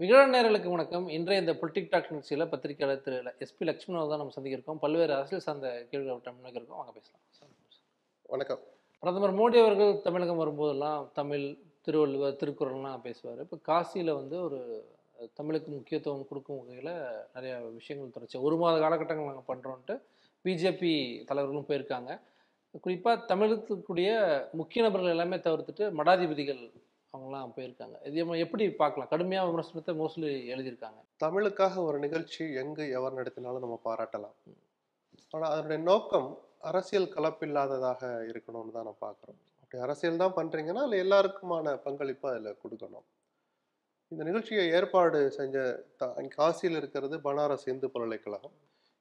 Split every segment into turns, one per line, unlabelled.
விகடன் நேயர்களுக்கு வணக்கம். இன்றைய இந்த பொலிட்டிக் டாக் நிகழ்ச்சியில் பத்திரிகையாளர் திரு எஸ்பி லட்சுமணன் தான் நம்ம சந்திக்கிறோம். பல்வேறு அரசியல் சார்ந்த கேள்விகள் முன்வைக்கிறோம் வாங்க பேசலாம்.
வணக்கம்.
பிரதமர் மோடி அவர்கள் தமிழகம் வரும்போதெல்லாம் தமிழ் திருவள்ளுவர் திருக்குறள்லாம் பேசுவார். இப்போ காசியில் வந்து ஒரு தமிழுக்கு முக்கியத்துவம் கொடுக்கும் வகையில் நிறைய விஷயங்கள் தொடர்ச்சி. ஒரு மாத காலகட்டங்கள் நாங்கள் பண்ணுறோன்ட்டு பிஜேபி தலைவர்களும் போயிருக்காங்க. குறிப்பாக தமிழகத்துக்குரிய முக்கிய நபர்கள் எல்லாமே தவிர்த்துட்டு மடாதிபதிகள் அவங்களாம் போயிருக்காங்க. இது எப்படி பார்க்கலாம்? கடுமையாக விமர்சனத்தை மோஸ்ட்லி எழுதியிருக்காங்க.
தமிழுக்காக ஒரு நிகழ்ச்சி எங்கு எவர் நடத்தினாலும் நம்ம பாராட்டலாம். ஆனால் அதனுடைய நோக்கம் அரசியல் கலப்பில்லாததாக இருக்கணும்னு தான் நான் பார்க்குறோம். அப்படி அரசியல் தான் பண்ணுறீங்கன்னா அதில் எல்லாருக்குமான பங்களிப்பு அதில் கொடுக்கணும். இந்த நிகழ்ச்சியை ஏற்பாடு செஞ்ச த காசியில் இருக்கிறது பனாரஸ் இந்து பல்கலைக்கழகம்.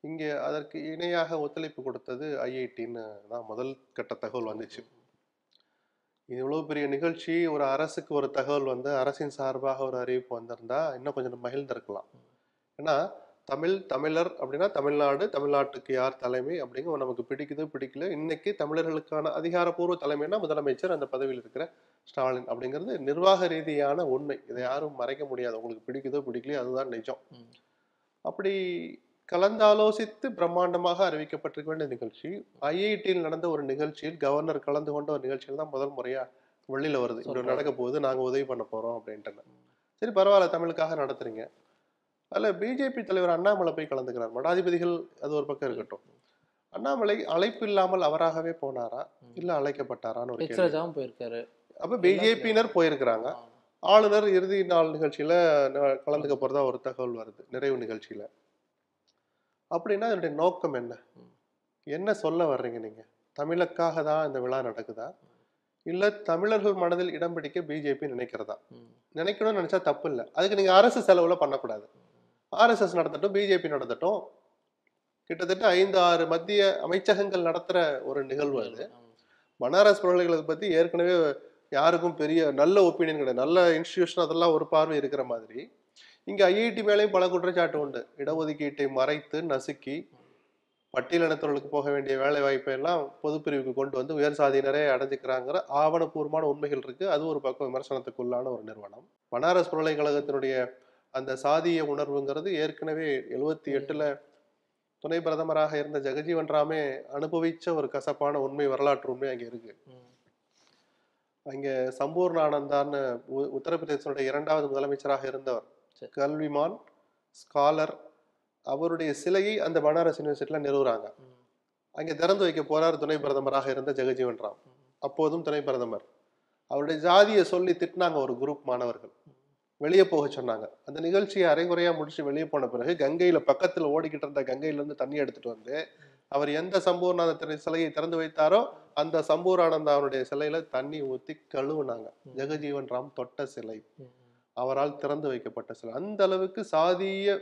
இங்கே அதற்கு இணையாக ஒத்துழைப்பு கொடுத்தது ஐஐடின்னு தான் முதல் கட்ட தகவல் வந்துச்சு. இது இவ்வளோ பெரிய நிகழ்ச்சி ஒரு அரசுக்கு ஒரு தகவல் வந்து அரசின் சார்பாக ஒரு அறிவிப்பு வந்திருந்தா இன்னும் கொஞ்சம் மகிழ்ந்திருக்கலாம். ஏன்னா தமிழ் தமிழர் அப்படின்னா தமிழ்நாடு தமிழ்நாட்டுக்கு யார் தலைமை அப்படிங்க நமக்கு பிடிக்குது பிடிக்கல. இன்னைக்கு தமிழர்களுக்கான அதிகாரப்பூர்வ தலைமைனா முதலமைச்சர் அந்த பதவியில் இருக்கிற ஸ்டாலின் அப்படிங்கிறது நிர்வாக ரீதியான உண்மை. இதை யாரும் மறைக்க முடியாது. உங்களுக்கு பிடிக்குதோ பிடிக்கலையோ அதுதான் நிஜம். அப்படி கலந்தாலோசித்து பிரம்மாண்டமாக அறிவிக்கப்பட்டிருக்க வேண்டிய நிகழ்ச்சி. ஐஐடியில் நடந்த ஒரு நிகழ்ச்சியில் கவர்னர் கலந்து கொண்ட ஒரு நிகழ்ச்சியில் தான் முதல் முறையா வெளியில வருது. இப்படி. நடக்க போகுது நாங்க உதவி பண்ண போறோம் அப்படின்ட்டு சரி பரவாயில்ல தமிழுக்காக நடத்துறீங்க. அதுல பிஜேபி தலைவர் அண்ணாமலை போய் கலந்துக்கிறார். மடாதிபதிகள் அது ஒரு பக்கம் இருக்கட்டும். அண்ணாமலை அழைப்பு இல்லாமல் அவராகவே போனாரா? இல்ல அழைக்கப்பட்டாரான்னு ஒரு
போயிருக்காரு.
அப்ப பிஜேபியினர் போயிருக்கிறாங்க. ஆளுநர் இறுதி நாள் நிகழ்ச்சியில கலந்துக்க போறதா ஒரு தகவல் வருது நிறைவு நிகழ்ச்சியில. அப்படின்னா அதனுடைய நோக்கம் என்ன? என்ன சொல்ல வர்றீங்க நீங்க? தமிழுக்காக தான் இந்த விழா நடக்குதா? இல்ல தமிழர்கள் மனதில் இடம் பிடிக்க பிஜேபி நினைக்கிறதா? நினைக்கணும்னு நினைச்சா தப்பு இல்லை. அதுக்கு நீங்க அரசு செலவுல பண்ணக்கூடாது. ஆர்எஸ்எஸ் நடத்தட்டும் பிஜேபி நடத்தட்டும். கிட்டத்தட்ட ஐந்து ஆறு மத்திய அமைச்சகங்கள் நடத்துற ஒரு நிகழ்வு அது. பனாரஸ் பல்கலைக்கழகத்தை பத்தி ஏற்கனவே யாருக்கும் பெரிய நல்ல ஒப்பீனியன் கிடையாது. நல்ல இன்ஸ்டிடியூஷன் அதெல்லாம் ஒரு பார்வை இருக்கிற மாதிரி. இங்க ஐஐடி மேலேயும் பல குற்றச்சாட்டு உண்டு. இடஒதுக்கீட்டை மறைத்து நசுக்கி பட்டியலினத்தவர்களுக்கு போக வேண்டிய வேலை வாய்ப்பை எல்லாம் பொதுப்பிரிவுக்கு கொண்டு வந்து உயர் சாதியினரே அடைஞ்சுக்கிறாங்கிற ஆவணபூர்வமான உண்மைகள் இருக்கு. அது ஒரு பக்கம் விமர்சனத்துக்குள்ளான ஒரு நிறுவனம். பனாரஸ் பல்கலைக்கழகத்தினுடைய அந்த சாதிய உணர்வுங்கிறது ஏற்கனவே எழுவத்தி எட்டுல துணை பிரதமராக இருந்த ஜெகஜீவன் ராமே அனுபவிச்ச ஒரு கசப்பான உண்மை வரலாற்று உண்மை அங்க இருக்கு. அங்க சம்பூர்ணானந்தான்னு உ- உத்தரப்பிரதேசனுடைய இரண்டாவது முதலமைச்சராக இருந்தவர். கல்விமான் ஸ்காலர் அவருடைய சிலையை அந்த பனாரஸ் யூனிவர்சிட்டியில நிறுவுறாங்க. அங்க திறந்து வைக்க போறார் துணை பிரதமராக இருந்த ஜெகஜீவன் ராம் அப்போதும் துணை பிரதமர். அவருடைய ஜாதியை சொல்லி திட்டினாங்க ஒரு குரூப் மாணவர்கள். வெளியே போக சொன்னாங்க. அந்த நிகழ்ச்சியை அரைகுறையா முடிச்சு வெளியே போன பிறகு கங்கையில பக்கத்துல ஓடிக்கிட்டு இருந்த கங்கையில இருந்து தண்ணி எடுத்துட்டு வந்து அவர் எந்த சம்பூர்ணானந்த சிலையை திறந்து வைத்தாரோ அந்த சம்பூர்ணானந்த அவருடைய சிலையில தண்ணி ஊத்தி கழுவுனாங்க. ஜெகஜீவன் ராம் தொட்ட சிலை. அவரால் திறந்து வைக்கப்பட்ட சிலை அந்த அளவுக்கு சாதிய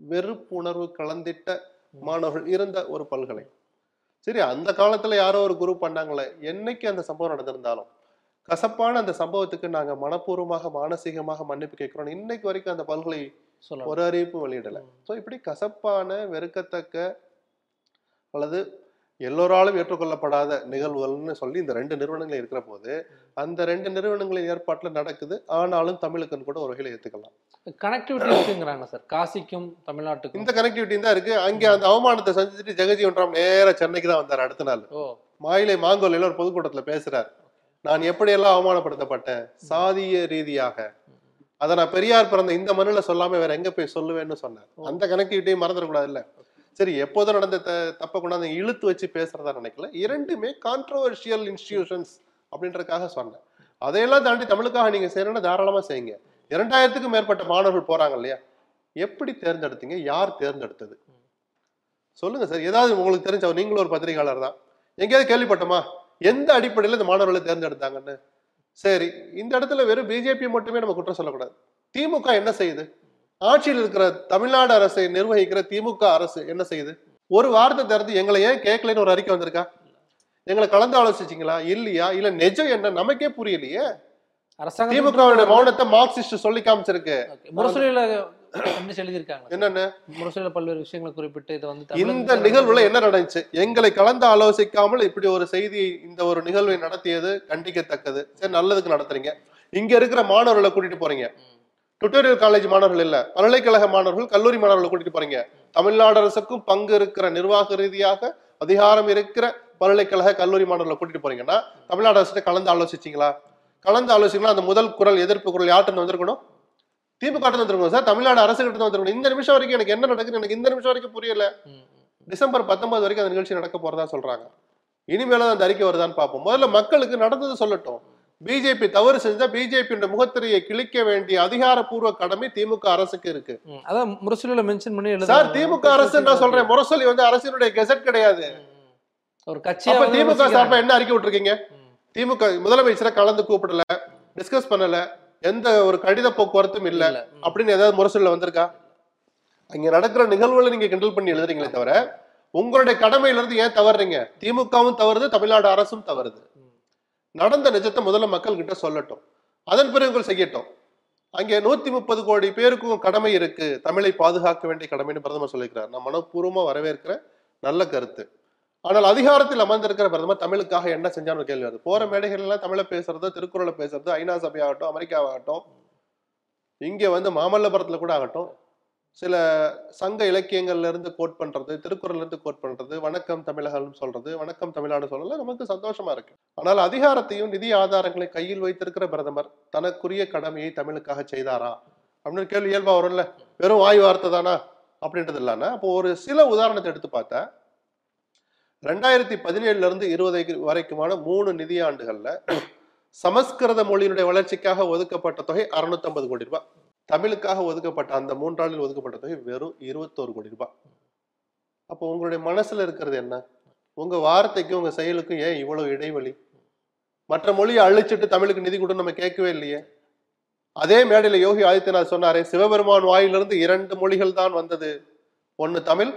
வெறுப்புணர்வு கலந்திட்ட மாணவர்கள் இருந்த ஒரு பல்கலை. சரி அந்த காலத்துல யாரோ ஒரு குரு பண்ணாங்களே என்னைக்கு அந்த சம்பவம் நடந்திருந்தாலும் கசப்பான அந்த சம்பவத்துக்கு நாங்க மனப்பூர்வமாக மானசீகமாக மன்னிப்பு கேட்கிறோம் இன்னைக்கு வரைக்கும் அந்த பல்கலை ஒரு அறிவிப்பு வெளியிடல. ஸோ இப்படி கசப்பான வெறுக்கத்தக்க அல்லது எல்லோராலும் ஏற்றுக்கொள்ளப்படாத நிகழ்வுகள்னு சொல்லி இந்த ரெண்டு நிறுவனங்கள் இருக்கிற போது அந்த ரெண்டு நிறுவனங்களின் ஏற்பாட்டுல நடக்குது. ஆனாலும் தமிழுக்குன்னு கூட ஒரு வகையில ஏத்துக்கலாம்.
கனெக்டிவிட்டி இருக்குங்கிறாங்க சார். காசிக்கும் தமிழ்நாட்டுக்கும்.
இந்த கனெக்டிவிட்டி தான் இருக்கு. அங்க அந்த அவமானத்தை செஞ்சுட்டு ஜெகஜீவன் ராம் நேரா சென்னைக்கு தான் வந்தார் அடுத்த நாள். மாயிலை மாங்கோலையில ஒரு பொதுக்கூட்டத்துல பேசுறார். நான் எப்படியெல்லாம் அவமானப்படுத்தப்பட்டேன்? சாதிய ரீதியாக. அதை நான் பெரியார் பிறந்த இந்த மண்ணுல சொல்லாம வேற எங்க போய் சொல்லுவேன்னு சொன்னேன் அந்த கனெக்டிவிட்டியும் மறந்துடக்கூடாது இல்ல சரி எப்போதும் நடந்த த- தப்பை கொண்டாந்து இழுத்து வச்சு பேசுறதா நினைக்கல. இரண்டுமே கான்ட்ரவர்ஷியல் இன்ஸ்டிடியூஷன்ஸ் அப்படின்றதுக்காக சொன்னேன். அதையெல்லாம் தாண்டி தமிழுக்காக நீங்க செய்யணும்னா தாராளமா செய்யுங்க. இரண்டாயிரத்துக்கும் மேற்பட்ட மாணவர்கள் போறாங்க இல்லையா? எப்படி தேர்ந்தெடுத்தீங்க? யார் தேர்ந்தெடுத்தது? சொல்லுங்க சார். ஏதாவது உங்களுக்கு தெரிஞ்ச நீங்களும் ஒரு பத்திரிகையாளர் தான். எங்கேயாவது கேள்விப்பட்டோமா? எந்த அடிப்படையில் இந்த மாணவர்களை தேர்ந்தெடுத்தாங்கன்னு? சரி இந்த இடத்துல வெறும் பிஜேபி மட்டுமே நம்ம குற்றம் சொல்லக்கூடாது. திமுக என்ன செய்யுது? ஆட்சியில் இருக்கிற தமிழ்நாடு அரசை நிர்வகிக்கிற திமுக அரசு என்ன செய்யுது? ஒரு வார்த்தை திறந்து எங்களை ஏன் கேட்கலன்னு ஒரு அறிக்கை வந்திருக்கா? எங்களை கலந்து ஆலோசிச்சிங்களா? இல்லையா? இல்ல நிஜம் என்ன? நமக்கே புரியலையே.
அரசாங்கம்
திமுகவுடைய மௌனத்தை மார்க்சிஸ்ட் சொல்லி காமிச்சிருக்கு.
முரசொலியில
என்னன்னு?
முரசொலியில பல்வேறு விஷயங்களை குறிப்பிட்டு இதை வந்து
இந்த நிகழ்வுல என்ன நடந்துச்சு? எங்களை கலந்து ஆலோசிக்காமல் இப்படி ஒரு செய்தி இந்த ஒரு நிகழ்வை நடத்தியது கண்டிக்கத்தக்கது. சரி நல்லதுக்கு நடத்துறீங்க. இங்க இருக்கிற மாணவர்களை கூட்டிட்டு போறீங்க. டுட்டோரியல் காலேஜ் மாணவர்கள் இல்ல. பல்கலைக்கழக மாணவர்கள் கல்லூரி மாணவர்களை கூட்டிட்டு போறீங்க. தமிழ்நாடு அரசுக்கும் பங்கு இருக்கிற நிர்வாக ரீதியாக அதிகாரம் இருக்கிற பல்கலைக்கழக கல்லூரி மாணவர்களை கூட்டிட்டு போறீங்கன்னா தமிழ்நாடு அரசு கலந்து ஆலோசிச்சீங்களா? கலந்து ஆலோசிக்கலாம் அந்த முதல் குரல் எதிர்ப்பு குரல் யார்கிட்ட வந்திருக்கணும்? திமுக வந்திருக்கணும் சார். தமிழ்நாடு அரசு கிட்ட வந்திருக்கணும். இந்த நிமிஷம் வரைக்கும் எனக்கு என்ன நடக்குது? எனக்கு இந்த நிமிஷம் வரைக்கும் புரியல. டிசம்பர் பத்தொன்பது வரைக்கும் அந்த நிகழ்ச்சி நடக்க போறதா சொல்றாங்க. இனிமேல அந்த அறிக்கை வருதான்னு பார்ப்போம். முதல்ல மக்களுக்கு நடந்தது சொல்லட்டும். பிஜேபி தவறு செஞ்சா பிஜேபி முகத்திரையை கிழிக்க வேண்டிய அதிகாரப்பூர்வ கடமை திமுக அரசுக்கு இருக்கு.
அதான் முரசொலியில மென்ஷன் பண்ணி
சார் திமுக அரசு நான் சொல்றேன் முரசொலி வந்து அரசினுடைய கெசட் கிடையாது
ஒரு
அப்ப
வந்து
திமுக. சார்பா என்ன அறிக்கை விட்டுருக்கீங்க. திமுக முதலமைச்சரை கலந்து கூப்பிடல டிஸ்கஸ் பண்ணல எந்த ஒரு கடித போக்குவரத்தும் இல்ல. அப்படின்னு ஏதாவது முரசொலில வந்திருக்கா அங்க நடக்கிற நிகழ்வுகளை நீங்க கிண்டல் பண்ணி எழுதுறீங்களே தவிர உங்களுடைய கடமையில இருந்து ஏன் தவறுறீங்க திமுகவும் தவறுது தமிழ்நாடு அரசும் தவறுது. நடந்த நிஜத்தை முதல்ல மக்கள்கிட்ட சொல்லட்டும். அதன் பிறகு செய்யட்டும். அங்கே நூத்தி முப்பது கோடி பேருக்கும் கடமை இருக்கு. தமிழை பாதுகாக்க வேண்டிய கடமைன்னு பிரதமர் சொல்லியிருக்கிறார். நான் மனப்பூர்வமா வரவேற்கிற நல்ல கருத்து. ஆனால் அதிகாரத்தில் அமர்ந்திருக்கிற பிரதமர் தமிழுக்காக என்ன செஞ்சான்னு கேள்வி வருது. போற மேடைகள் எல்லாம் தமிழை பேசுறது திருக்குறளை பேசுறது ஐநா சபையாகட்டும் அமெரிக்காவாகட்டும் இங்கே வந்து மாமல்லபுரத்துல கூட ஆகட்டும். சில சங்க இலக்கியங்கள்ல இருந்து கோட் பண்றது திருக்குறள்ல இருந்து கோட் பண்றது வணக்கம் தமிழகம் சொல்றது வணக்கம் தமிழ்நாடு சொல்லல நமக்கு சந்தோஷமா இருக்கு. ஆனால் அதிகாரத்தையும் நிதி ஆதாரங்களை கையில் வைத்திருக்கிற பிரதமர் தனக்குரிய கடமையை தமிழுக்காக செய்தாரா? அப்படின்னு கேள்வி இயல்பா வரும்ல. வெறும் வாய் வார்த்தை தானா? அப்படின்றது இல்லாம அப்போ ஒரு சில உதாரணத்தை எடுத்து பார்த்தா ரெண்டாயிரத்தி பதினேழுல இருந்து இருபது வரைக்குமான மூணு நிதியாண்டுகள்ல சமஸ்கிருத மொழியினுடைய வளர்ச்சிக்காக ஒதுக்கப்பட்ட தொகை 650 கோடி ரூபாய். தமிழுக்காக ஒதுக்கப்பட்ட அந்த மூன்றாண்டில் ஒதுக்கப்பட்ட தொகை வெறும் இருபத்தோரு கோடி ரூபாய். அப்போ உங்களுடைய மனசுல இருக்கிறது என்ன? உங்க வார்த்தைக்கும் உங்க செயலுக்கும் ஏன் இவ்வளவு இடைவெளி? மற்ற மொழியை அழிச்சிட்டு தமிழுக்கு நிதி கொடுன்னு நம்ம கேட்கவே இல்லையே? அதே மேடையில யோகி ஆதித்யநாத் சொன்னாரே சிவபெருமான் வாயிலிருந்து இரண்டு மொழிகள் தான் வந்தது. ஒன்னு தமிழ்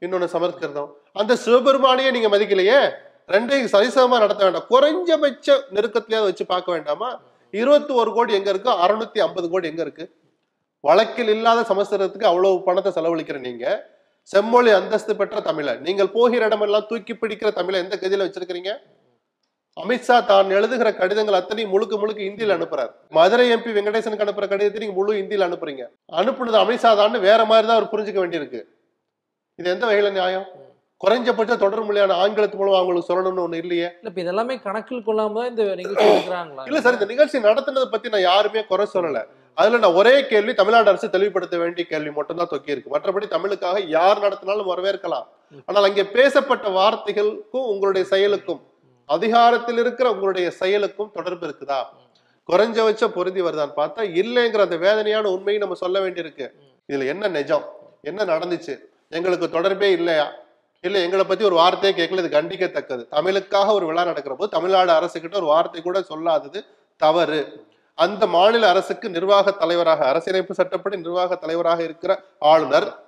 இன்னொன்னு சமஸ்கிருதம். அந்த சிவபெருமானையே நீங்க மதிக்கலையே? ரெண்டையும் சரிசமமா நடத்த வேண்டாம். குறைஞ்சபட்ச நெருக்கத்திலேயாவது வச்சு பார்க்க வேண்டாமா? இருபத்தி ஒரு கோடி எங்க இருக்கு? அறுநூத்தி ஐம்பது கோடி எங்க இருக்கு? வழக்கில் இல்லாத சமஸ்கிருதத்துக்கு அவ்வளவு பணத்தை செலவழிக்கிற நீங்க செம்மொழி அந்தஸ்து பெற்ற தமிழை நீங்கள் போகிற இடமெல்லாம் தூக்கி பிடிக்கிற தமிழை எந்த கதியில வச்சிருக்கிறீங்க? அமித்ஷா தான் எழுதுகிற கடிதங்கள் அத்தனையும் முழுக்க முழுக்க இந்தியில அனுப்புறாரு. மதுரை எம்பி வெங்கடேசனுக்கு அனுப்புற கடிதத்தை நீங்க முழு இந்தியில அனுப்புறீங்க. அனுப்புனது அமித்ஷா தான் வேற மாதிரி தான் அவர் புரிஞ்சுக்க வேண்டியிருக்கு. இது எந்த வகையில நியாயம்? குறைஞ்சபட்ச தொடர் மொழியான ஆங்கிலத்து மூலம் அவங்களுக்கு சொல்லணும்னு ஒண்ணு இல்லையே.
இல்ல இப்ப இதெல்லாமே கணக்கில் கொள்ளாம தான் இந்த நிகழ்ச்சி
இல்ல சார் இந்த நிகழ்ச்சி நடத்துனதை பத்தி நான் யாருமே குறை சொல்லல. அதுல நான் ஒரே கேள்வி தமிழ்நாடு அரசு தெளிவுபடுத்த வேண்டிய கேள்வி மட்டும் தான் தொக்கி இருக்கு மற்றபடி தமிழுக்காக யார் நடத்தினாலும் வரவேற்கலாம். ஆனால் அங்கே பேசப்பட்ட வார்த்தைகளுக்கும் உங்களுடைய செயலுக்கும் அதிகாரத்தில் இருக்கிற உங்களுடைய செயலுக்கும் தொடர்பு இருக்குதா? குறைஞ்சபட்ச பொருந்தி வருதான்னு பார்த்தா இல்லைங்கிற அந்த வேதனையான உண்மையை நம்ம சொல்ல வேண்டியிருக்கு. இதுல என்ன நிஜம்? என்ன நடந்துச்சு? எங்களுக்கு தொடர்பே இல்லையா? இல்ல எங்களை பத்தி ஒரு வார்த்தையே கேட்கல இது கண்டிக்கத்தக்கது. தமிழுக்காக ஒரு விழா நடக்கிற போது தமிழ்நாடு அரசு கிட்ட ஒரு வார்த்தை கூட சொல்லாதது தவறு. அந்த மாநில அரசுக்கு நிர்வாக தலைவராக அரசியலமைப்பு சட்டப்படி நிர்வாக தலைவராக இருக்கிற ஆளுநர்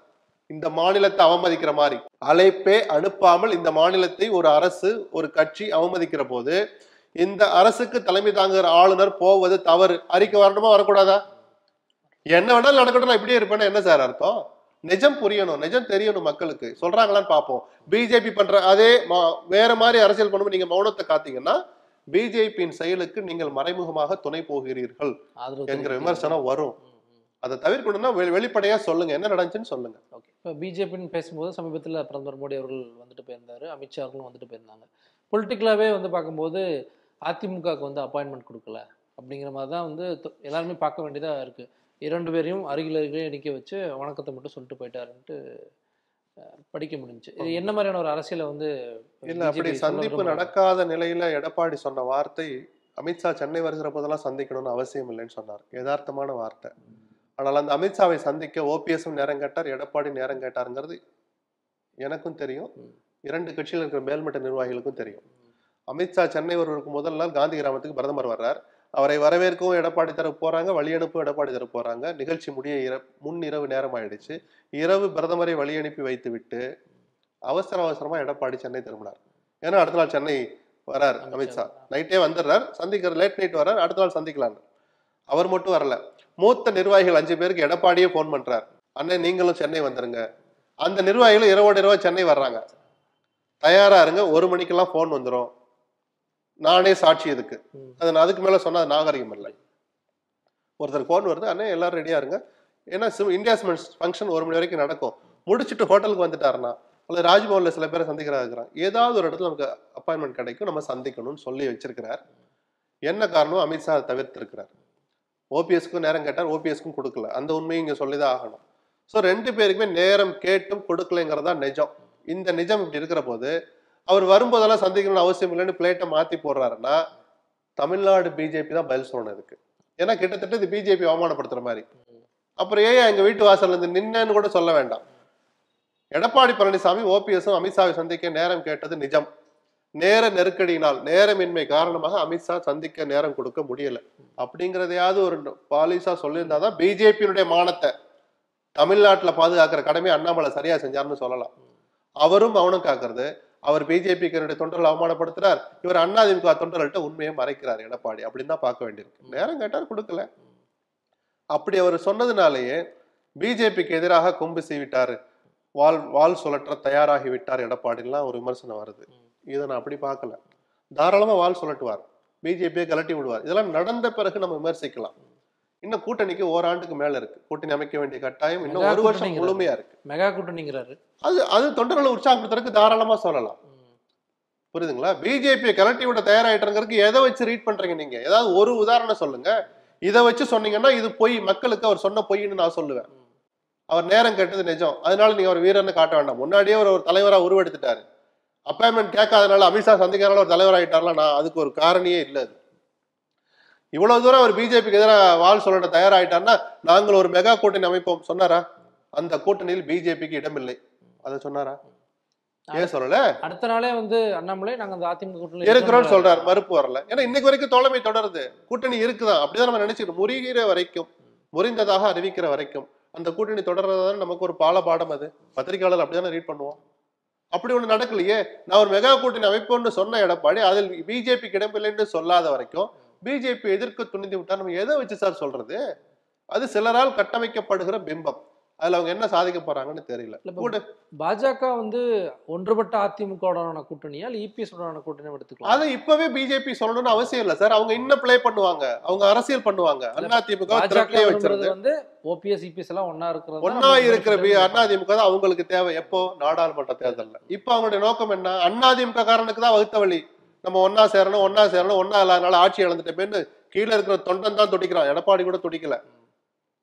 இந்த மாநிலத்தை அவமதிக்கிற மாதிரி அழைப்பே அனுப்பாமல் இந்த மாநிலத்தை ஒரு அரசு ஒரு கட்சி அவமதிக்கிற போது இந்த அரசுக்கு தலைமை தாங்குகிற ஆளுநர் போவது தவறு. அறிக்கை வரணுமா வரக்கூடாதா? என்ன வேணாலும் நடக்கட்டும் நான் இப்படியே இருப்பேன்னா என்ன சார் அர்த்தம்? நிஜம் புரியணும் நிஜம் தெரியணும் மக்களுக்கு. சொல்றாங்களான்னு பார்ப்போம். பிஜேபி பண்ற அதே மா- வேற மாதிரி அரசியல் பண்ணும்போது நீங்க மௌனத்தை காத்தீங்கன்னா பிஜேபியின் செயலுக்கு நீங்கள் மறைமுகமாக துணை போகிறீர்கள் என்கிற. விமர்சனம் வரும். அதை தவிர்க்கணும்னா வெளி- வெளிப்படையா சொல்லுங்க. என்ன நடந்துச்சுன்னு சொல்லுங்க.
ஓகே. இப்போ பிஜேபின்னு பேசும்போது சமீபத்தில் பிரதமர் மோடி அவர்கள் வந்துட்டு போயிருந்தாரு. அமித்ஷா அவர்களும் வந்துட்டு போயிருந்தாங்க. பொலிட்டிக்கலாகவே வந்து பார்க்கும்போது அதிமுகவுக்கு வந்து அப்பாயின்மெண்ட் கொடுக்கல. அப்படிங்கிற மாதிரி தான் வந்து எல்லாருமே பார்க்க வேண்டியதாக இருக்குது இரண்டு பேரையும் அருகில் அருகிலே நிற்க வச்சு வணக்கத்தை மட்டும் சொல்லிட்டு போயிட்டாருன்ட்டு படிக்க முடிஞ்சுச்சு. இது என்ன மாதிரியான ஒரு அரசியலை வந்து
இல்ல அப்படி சந்திப்பு? நடக்காத நிலையில எடப்பாடி சொன்ன வார்த்தை அமித்ஷா சென்னை வருகிற போதெல்லாம் சந்திக்கணும்னு அவசியம் இல்லைன்னு சொன்னார். யதார்த்தமான வார்த்தை. ஆனால் அந்த அமித்ஷாவை சந்திக்க ஓபிஎஸும் நேரம் கேட்டார் எடப்பாடி நேரம் கேட்டாருங்கிறது எனக்கும் தெரியும். இரண்டு கட்சியில் இருக்கிற மேல்மட்ட நிர்வாகிகளுக்கும் தெரியும். அமித்ஷா சென்னை வருவதற்கு முதல் நாள் காந்தி கிராமத்துக்கு பிரதமர் வர்றார். அவரை வரவேற்கவும் எடப்பாடி தரப்பு போறாங்க வழி அனுப்பவும் எடப்பாடி தரப்பு போறாங்க. நிகழ்ச்சி முடிய இர முன் இரவு நேரம் ஆயிடுச்சு இரவு பிரதமரை வழி அனுப்பி வைத்து விட்டு அவசர அவசரமா எடப்பாடி சென்னை திரும்பினார். ஏன்னா அடுத்த நாள் சென்னை வரார் அமித்ஷா. நைட்டே வந்துடுறார். சந்திக்கிற லேட் நைட் வர்றார். அடுத்த நாள் சந்திக்கலான்னு அவர் மட்டும் வரல. மூத்த நிர்வாகிகள் அஞ்சு பேருக்கு எடப்பாடியே ஃபோன் பண்றார். அண்ணன் நீங்களும் சென்னை வந்துருங்க. அந்த நிர்வாகிகளும் இரவோட இரவா சென்னை வர்றாங்க. தயாரா இருங்க. ஒரு மணிக்கெல்லாம் ஃபோன் வந்துடும் நானே சாட்சி இதுக்கு
ம்.
அது நான் அதுக்கு மேல சொன்னா அது நாகரிகம் இல்லை ஒருத்தர் ஃபோன் வருது அண்ணே எல்லாரும் ரெடியா இருங்க. ஏன்னா சிம் இந்தியாஸ்மெண்ட் ஃபங்க்ஷன் ஒரு மணி வரைக்கும் நடக்கும். முடிச்சுட்டு ஹோட்டலுக்கு வந்துட்டாருன்னா அல்லது ராஜ்பவன்ல சில பேரை சந்திக்கிறா இருக்கிறான் ஏதாவது ஒரு இடத்துல நமக்கு அப்பாயின்மெண்ட் கிடைக்கும் நம்ம சந்திக்கணும்னு சொல்லி வச்சிருக்கிறார். என்ன காரணம்? அமித்ஷா தவிர்த்திருக்கிறார். ஓபிஎஸ்க்கும் நேரம் கேட்டார் ஓபிஎஸ்க்கும் கொடுக்கல. அந்த உண்மையை இங்க சொல்லிதான் ஆகணும். ஸோ ரெண்டு பேருக்குமே நேரம் கேட்டும் கொடுக்கலைங்கிறதா நிஜம். இந்த நிஜம் இப்படி இருக்கிற போது அவர் வரும்போதெல்லாம் சந்திக்கணும்னு அவசியம் இல்லைன்னு பிளேட்டை மாத்தி போடுறாருன்னா தமிழ்நாடு பிஜேபி தான் பதில் சொல்லணும் இதுக்கு. ஏன்னா கிட்டத்தட்ட இது பிஜேபி அவமானப்படுத்துற மாதிரி. அப்புறம் ஏன் எங்க வீட்டு வாசல்ல இருந்து நின்னேன்னு கூட சொல்ல வேண்டாம். எடப்பாடி பழனிசாமி ஓபிஎஸும் அமித்ஷாவை சந்திக்க நேரம் கேட்டது நிஜம். நேர நெருக்கடியினால் நேரமின்மை காரணமாக அமித்ஷா சந்திக்க நேரம் கொடுக்க முடியல. அப்படிங்கிறதையாவது ஒரு பாலிசா சொல்லியிருந்தாதான் பிஜேபியினுடைய மானத்தை தமிழ்நாட்டில் பாதுகாக்கிற கடமை அண்ணாமலை சரியா செஞ்சாருன்னு சொல்லலாம். அவரும் மௌனம் காக்குறது அவர் பிஜேபிக்கு என்னுடைய தொண்டர்கள் அவமானப்படுத்துறார். இவர் அதிமுக தொண்டர்கள்ட்ட உண்மையை மறைக்கிறார் எடப்பாடி. அப்படின்னு தான் பார்க்க வேண்டியிருக்கு. நேரம் கேட்டார் கொடுக்கல. அப்படி அவர் சொன்னதுனாலேயே பிஜேபிக்கு எதிராக கொம்பு சீவிட்டாரு. வால் வால் சுழற்ற தயாராகி விட்டார் எடப்பாடிலாம் ஒரு விமர்சனம் வருது. இதை நான் அப்படி பார்க்கல. தாராளமா வால் சுழட்டுவார். பிஜேபியை கலட்டி விடுவார். இதெல்லாம் நடந்த பிறகு நம்ம விமர்சிக்கலாம். இன்னும் கூட்டணிக்கு ஓராண்டுக்கு மேல இருக்கு. கூட்டணி அமைக்க வேண்டிய கட்டாயம் இன்னும் ஒரு வருஷம். முழுமையா இருக்கு.
மெகா கூட்டணிங்கிறாரு.
அது அது தொண்டர்களை உற்சாகப்படுத்துறதுக்கு தாராளமா சொல்லலாம். புரியுதுங்களா? பிஜேபியை கலட்டி விட தயாராயிட்டுங்கிறதுக்கு எதை வச்சு ரீட் பண்றீங்க நீங்க? ஏதாவது ஒரு உதாரணம் சொல்லுங்க. இதை வச்சு சொன்னீங்கன்னா இது பொய் மக்களுக்கு அவர் சொன்ன பொய்ன்னு நான் சொல்லுவேன். அவர் நேரம் கேட்டது நிஜம். அதனால நீங்க அவர் வீரன்னு காட்ட வேண்டாம். முன்னாடியே அவர் ஒரு தலைவரா உருவெடுத்துட்டாரு. அப்பாயின்மெண்ட் கேட்காதனால அமித்ஷா சந்திக்கிறனால ஒரு தலைவர் ஆயிட்டார்ல நான் அதுக்கு ஒரு காரணியே இல்லை அது. இவ்வளவு தூரம் அவர் பிஜேபிக்கு எதிராக வால் சொல்ல தயாராயிட்டார்னா நாங்கள் ஒரு மெகா கூட்டணி அமைப்போம். சொன்னாரா? அந்த கூட்டணியில் பிஜேபிக்கு இடமில்லை. அதை சொன்னாரா? ஏன் சொல்லல?
அடுத்த நாளே வந்து அண்ணாமலை நாங்க அந்த அதிமுக கூட்டணியில
இருக்கிறோம்னு சொல்றாரு. மறுப்பு வரல. ஏன்னா இன்னைக்கு வரைக்கும் தோழமை தொடருது. கூட்டணி இருக்குதான் அப்படிதான் நம்ம நினைச்சுக்கணும் முறிகிற வரைக்கும் முறிந்ததாக அறிவிக்கிற வரைக்கும் அந்த கூட்டணி தொடர்றதுதான் நமக்கு ஒரு பால பாடம் அது. பத்திரிகையாளர் அப்படிதானே ரீட் பண்ணுவோம். அப்படி ஒண்ணு நடக்கலையே. நான் ஒரு மெகா கூட்டணி அமைப்போம்னு சொன்ன எடப்பாடி அதில் பிஜேபிக்கு இடமில்லைன்னு சொல்லாத வரைக்கும் பிஜேபி எதிர்க்க துணிந்து விட்டா நம்ம எதை வச்சு சார் சொல்றது? அது சிலரால் கட்டமைக்கப்படுகிற பிம்பம். அதுல அவங்க என்ன சாதிக்க போறாங்கன்னு தெரியல.
பாஜக வந்து ஒன்றுபட்ட அதிமுகவுடனான கூட்டணியா இபிஎஸ் உடனான கூட்டணி எடுத்துக்கலாம்?
அதை இப்பவே பிஜேபி சொல்லணும்னு அவசியம் இல்ல சார் அவங்க இன்னும் ப்ளே பண்ணுவாங்க. அவங்க அரசியல் பண்ணுவாங்க. அண்ணா திமுக
பாஜக
திரட்டிலே
விரும்புறது
வச்சிருந்து.
வந்து ஓபிஎஸ் இபிஎஸ் எல்லாம் ஒன்னா இருக்கிறது
ஒன்னா இருக்கிற பி அண்ணா திமுக தான் அவங்களுக்கு தேவை. எப்போ? நாடாளுமன்ற தேர்தல்ல. இப்ப அவங்களுடைய நோக்கம் என்ன? அண்ணா திமுக காரனுக்கு தான் வகுத்த வழி. நம்ம ஒன்னா சேரணும் ஒன்னா சேரணும் ஒன்னா இல்லாதனால ஆட்சி இழந்துட்டோமேன்னு கீழே இருக்கிற தொண்டன் தான் துடிக்கிறான். எடப்பாடி கூட துடிக்கல.